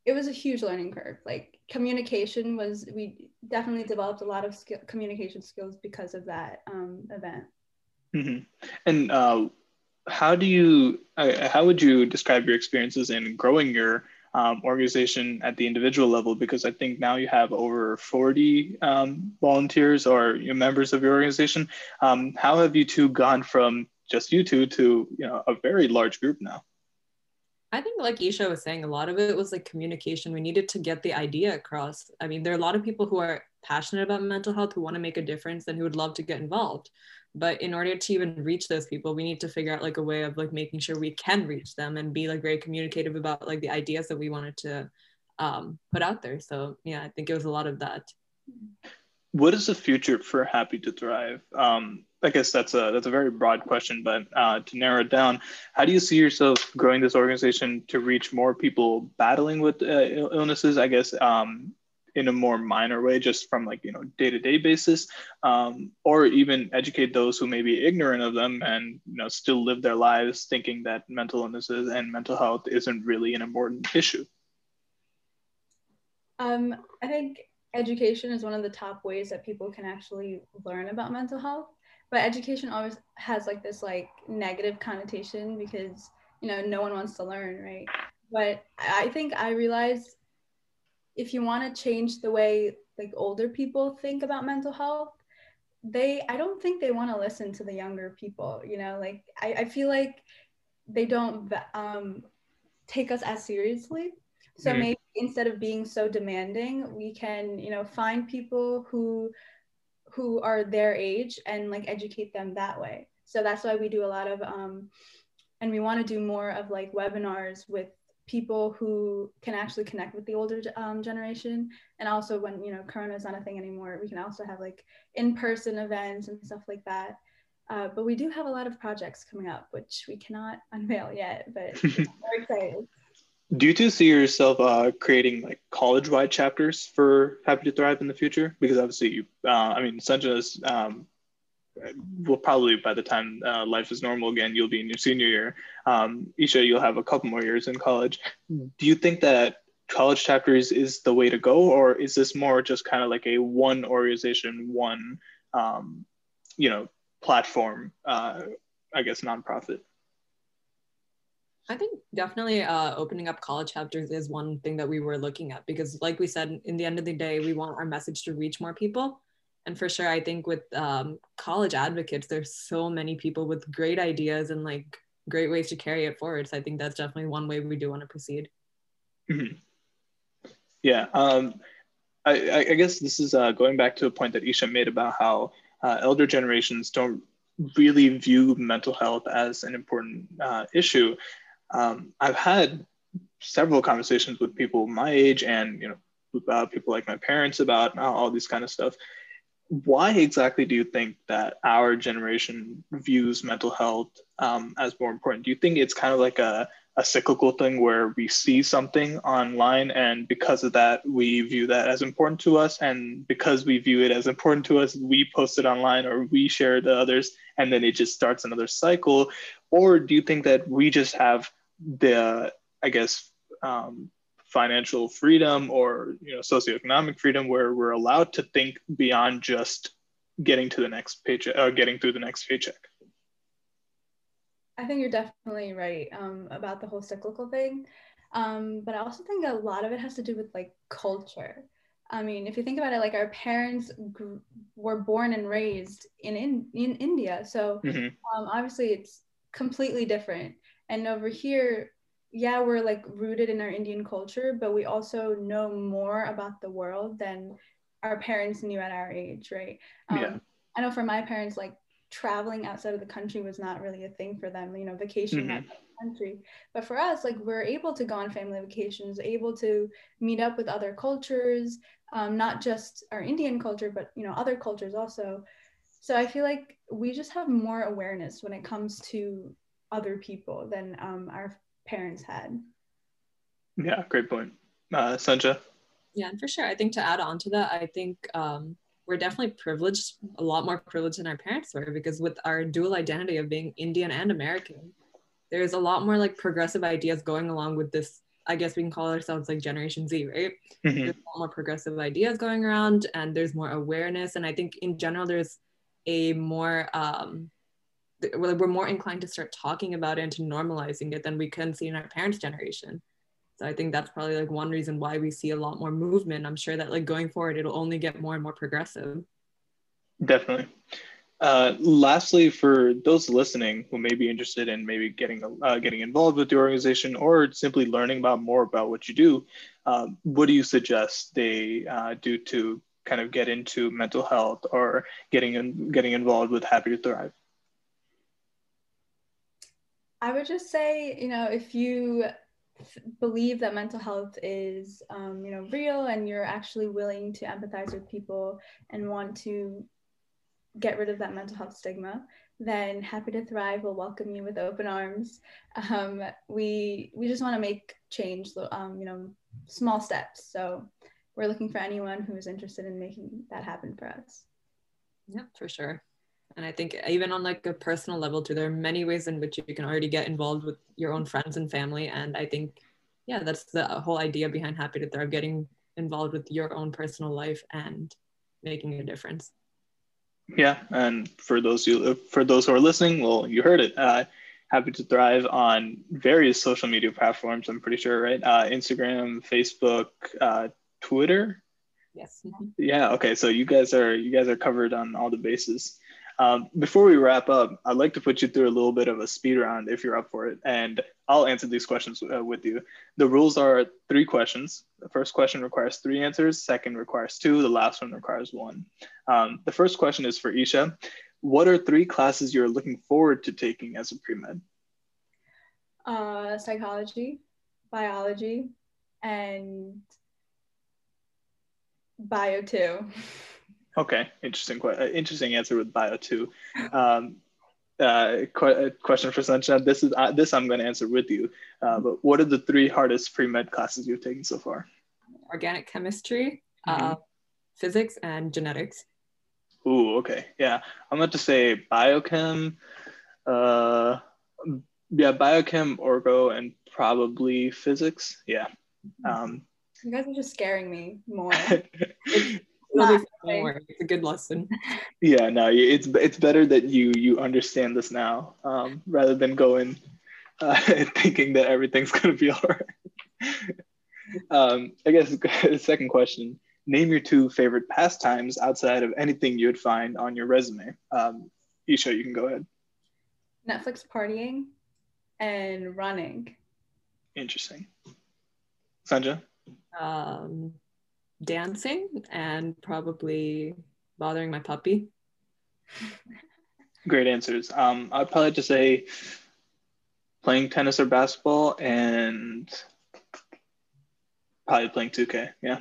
it was a huge learning curve. Like communication was we definitely developed a lot of skill, communication skills because of that um, event. Mm-hmm. and uh, how do you uh, how would you describe your experiences in growing your um, organization at the individual level because i think now you have over 40 um, volunteers or you know, members of your organization um, how have you two gone from just you two to you know a very large group now I think, like Isha was saying, a lot of it was like communication. We needed to get the idea across. I mean, there are a lot of people who are passionate about mental health, who want to make a difference, and who would love to get involved but in order to even reach those people we need to figure out like a way of like making sure we can reach them and be like very communicative about like the ideas that we wanted to um, put out there. So yeah i think it was a lot of that. What is the future for happy to thrive? Um, i guess that's a that's a very broad question but uh, to narrow it down how do you see yourself growing this organization to reach more people battling with uh, illnesses? I guess um, in a more minor way, just from like, you know, day to day basis, um, or even educate those who may be ignorant of them and, you know, still live their lives thinking that mental illnesses and mental health isn't really an important issue? Um, I think education is one of the top ways that people can actually learn about mental health. But education always has like this like negative connotation because you know no one wants to learn, right? But I think I realized if you want to change the way like older people think about mental health they i don't think they want to listen to the younger people you know like i, I feel like they don't um, take us as seriously so mm. maybe instead of being so demanding we can you know find people who who are their age and like educate them that way so that's why we do a lot of um and we want to do more of like webinars with people who can actually connect with the older um, generation. And also when you know corona is not a thing anymore we can also have like in-person events and stuff like that. Uh, but we do have a lot of projects coming up which we cannot unveil yet but we're excited. Do you two see yourself uh, creating like college-wide chapters for happy to thrive in the future? Because obviously you uh, i mean sanjana's um, will probably by the time uh, life is normal again, you'll be in your senior year. Um, Isha, you'll have a couple more years in college. Do you think that college chapters is the way to go, or is this more just kind of like a one organization, one, um, you know, platform, uh, I guess, nonprofit? I think definitely uh, opening up college chapters is one thing that we were looking at because, like we said, in the end of the day, we want our message to reach more people and for sure i think with um, college advocates there's so many people with great ideas and like great ways to carry it forward. So i think that's definitely one way we do want to proceed. Mm-hmm. yeah um, I, I, guess this is uh, going back to a point that isha made about how uh, elder generations don't really view mental health as an important uh, issue. Um, i've had several conversations with people my age and you know uh, people like my parents about all this kind of stuff why exactly do you think that our generation views mental health um, as more important? Do you think it's kind of like a, a cyclical thing where we see something online and because of that, we view that as important to us? And because we view it as important to us, we post it online or we share it to others and then it just starts another cycle? Or do you think that we just have the, I guess, um, financial freedom or you know socioeconomic freedom where we're allowed to think beyond just getting to the next paycheck uh, getting through the next paycheck. I think you're definitely right um, about the whole cyclical thing. Um, but i also think a lot of it has to do with like culture. I mean if you think about it like our parents gr- were born and raised in in, in india. So mm-hmm. um, obviously it's completely different. And over here yeah, we're like rooted in our Indian culture, but we also know more about the world than our parents knew at our age, right? Um, yeah. I know for my parents, like traveling outside of the country was not really a thing for them, you know, vacation mm-hmm. outside the country. But for us, like we're able to go on family vacations, able to meet up with other cultures, um, not just our Indian culture, but you know, other cultures also. So I feel like we just have more awareness when it comes to other people than um, our parents had. Yeah, great point. Uh, Sanjay? Yeah, and for sure. I think to add on to that, I think um, we're definitely privileged, a lot more privileged than our parents were, because with our dual identity of being Indian and American, there's a lot more like progressive ideas going along with this. I guess we can call ourselves like Generation Z, right? Mm-hmm. There's a lot more progressive ideas going around, and there's more awareness. And I think in general, there's a more um, we're more inclined to start talking about it and to normalizing it than we can see in our parents' generation. So I think that's probably like one reason why we see a lot more movement. I'm sure that like going forward, it'll only get more and more progressive. Definitely. Uh, lastly, for those listening who may be interested in maybe getting uh, getting involved with the organization or simply learning about more about what you do, um, what do you suggest they uh, do to kind of get into mental health or getting in, getting involved with Happy to Thrive? I would just say, you know, if you believe that mental health is, um, you know, real and you're actually willing to empathize with people and want to get rid of that mental health stigma, then Happy to Thrive will welcome you with open arms. Um, we we just want to make change, um, you know, small steps. So we're looking for anyone who is interested in making that happen for us. Yeah, for sure and i think even on like a personal level too there are many ways in which you can already get involved with your own friends and family. And i think yeah that's the whole idea behind happy to thrive getting involved with your own personal life and making a difference. Yeah and for those you for those who are listening well you heard it. Uh, happy to thrive on various social media platforms i'm pretty sure right? Uh, instagram facebook uh, twitter? Yes. Yeah okay so you guys are you guys are covered on all the bases um, before we wrap up, I'd like to put you through a little bit of a speed round if you're up for it. And I'll answer these questions uh, with you. The rules are three questions. The first question requires three answers, second requires two, the last one requires one. Um, the first question is for Isha. What are three classes you're looking forward to taking as a pre-med? Uh, psychology, biology, and bio two. Okay, interesting. Uh, interesting answer with bio two. Um, uh, qu- question for Sunshine. This is uh, this I'm going to answer with you. Uh, but what are the three hardest pre med classes you've taken so far? Organic chemistry, mm-hmm. uh, physics, and genetics. Ooh, okay, yeah. I'm going to say biochem. Uh, yeah, biochem, orgo, and probably physics. Yeah. Um, you guys are just scaring me more. It's a good lesson. Yeah, no, it's it's better that you you understand this now um, rather than going uh, thinking that everything's gonna be all right. um, I guess the second question: Name your two favorite pastimes outside of anything you would find on your resume. Um, Isha, you can go ahead. Netflix partying and running. Interesting. Sanja? Um, dancing and probably bothering my puppy. Great answers. Um, I'd probably just say playing tennis or basketball and probably playing 2K. Yeah.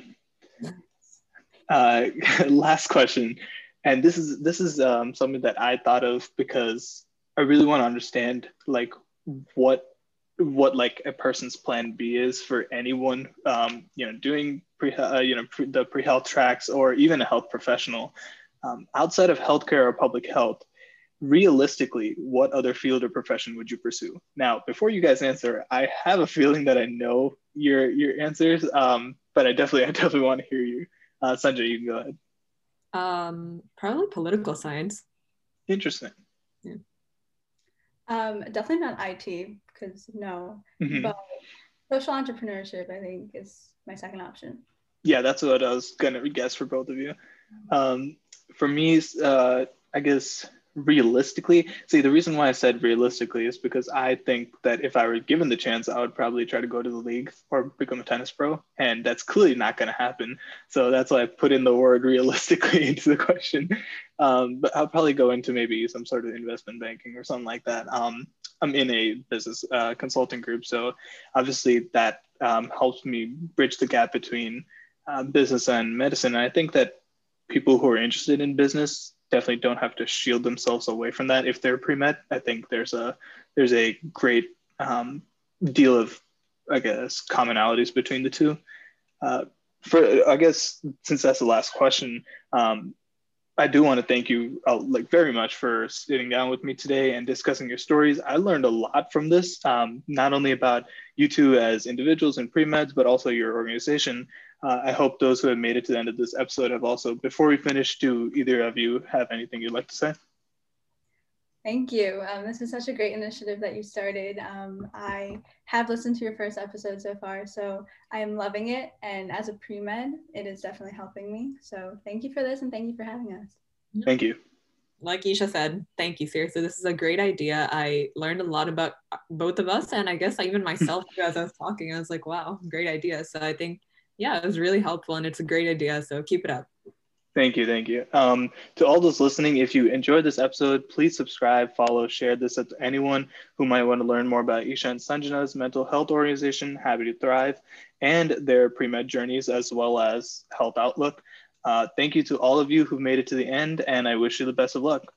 Uh, last question, and this is this is um, something that I thought of because I really want to understand like what what like a person's plan B is for anyone, um, you know, doing pre, uh, you know, pre, the pre-health tracks or even a health professional um, outside of healthcare or public health. Realistically, what other field or profession would you pursue? Now, before you guys answer, I have a feeling that I know your your answers, um, but I definitely I definitely want to hear you. Uh, Sanjay, you can go ahead. Um, probably political science. Interesting. Um, definitely not IT because no, mm-hmm. but social entrepreneurship I think is my second option. Yeah, that's what I was gonna guess for both of you. Um, for me, uh, I guess realistically, see the reason why I said realistically is because I think that if I were given the chance, I would probably try to go to the league or become a tennis pro, and that's clearly not going to happen. So that's why I put in the word realistically into the question. Um, but I'll probably go into maybe some sort of investment banking or something like that. Um, I'm in a business uh, consulting group, so obviously that um, helps me bridge the gap between uh, business and medicine. And I think that people who are interested in business definitely don't have to shield themselves away from that if they're pre-med. I think there's a there's a great um, deal of I guess commonalities between the two. Uh, for I guess since that's the last question, um, I do want to thank you uh, like very much for sitting down with me today and discussing your stories. I learned a lot from this, um, not only about you two as individuals and pre-meds, but also your organization. Uh, I hope those who have made it to the end of this episode have also, before we finish, do either of you have anything you'd like to say? Thank you. Um, this is such a great initiative that you started. Um, I have listened to your first episode so far, so I am loving it. And as a pre med, it is definitely helping me. So thank you for this and thank you for having us. Thank you. Like Isha said, thank you. Seriously, this is a great idea. I learned a lot about both of us, and I guess even myself as I was talking. I was like, wow, great idea. So I think, yeah, it was really helpful and it's a great idea. So keep it up. Thank you, thank you. Um, to all those listening, if you enjoyed this episode, please subscribe, follow, share this with anyone who might want to learn more about Isha and Sanjana's mental health organization, Happy to Thrive, and their pre-med journeys, as well as Health Outlook. Uh, thank you to all of you who've made it to the end, and I wish you the best of luck.